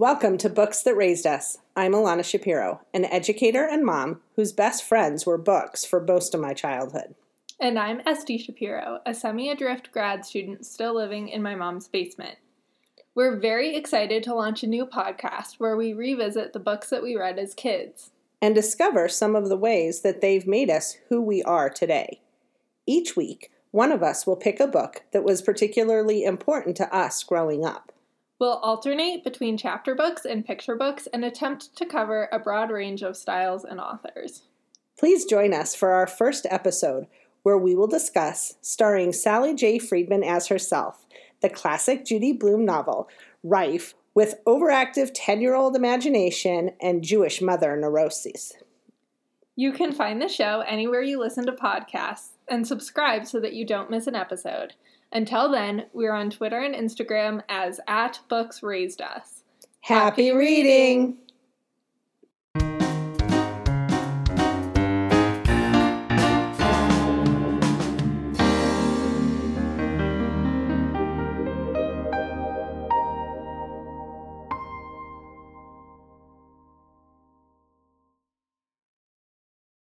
Welcome to Books That Raised Us. I'm Alana Shapiro, an educator and mom whose best friends were books for most of my childhood. And I'm Esty Shapiro, a semi adrift grad student still living in my mom's basement. We're very excited to launch a new podcast where we revisit the books that we read as kids and discover some of the ways that they've made us who we are today. Each week, one of us will pick a book that was particularly important to us growing up. We'll alternate between chapter books and picture books and attempt to cover a broad range of styles and authors. Please join us for our first episode, where we will discuss, starring Sally J. Freedman as herself, the classic Judy Blume novel, Rife, with overactive 10 year old imagination and Jewish mother neuroses. You can find the show anywhere you listen to podcasts and subscribe so that you don't miss an episode. Until then, we're on Twitter and Instagram as at Books Raised Us. Happy reading!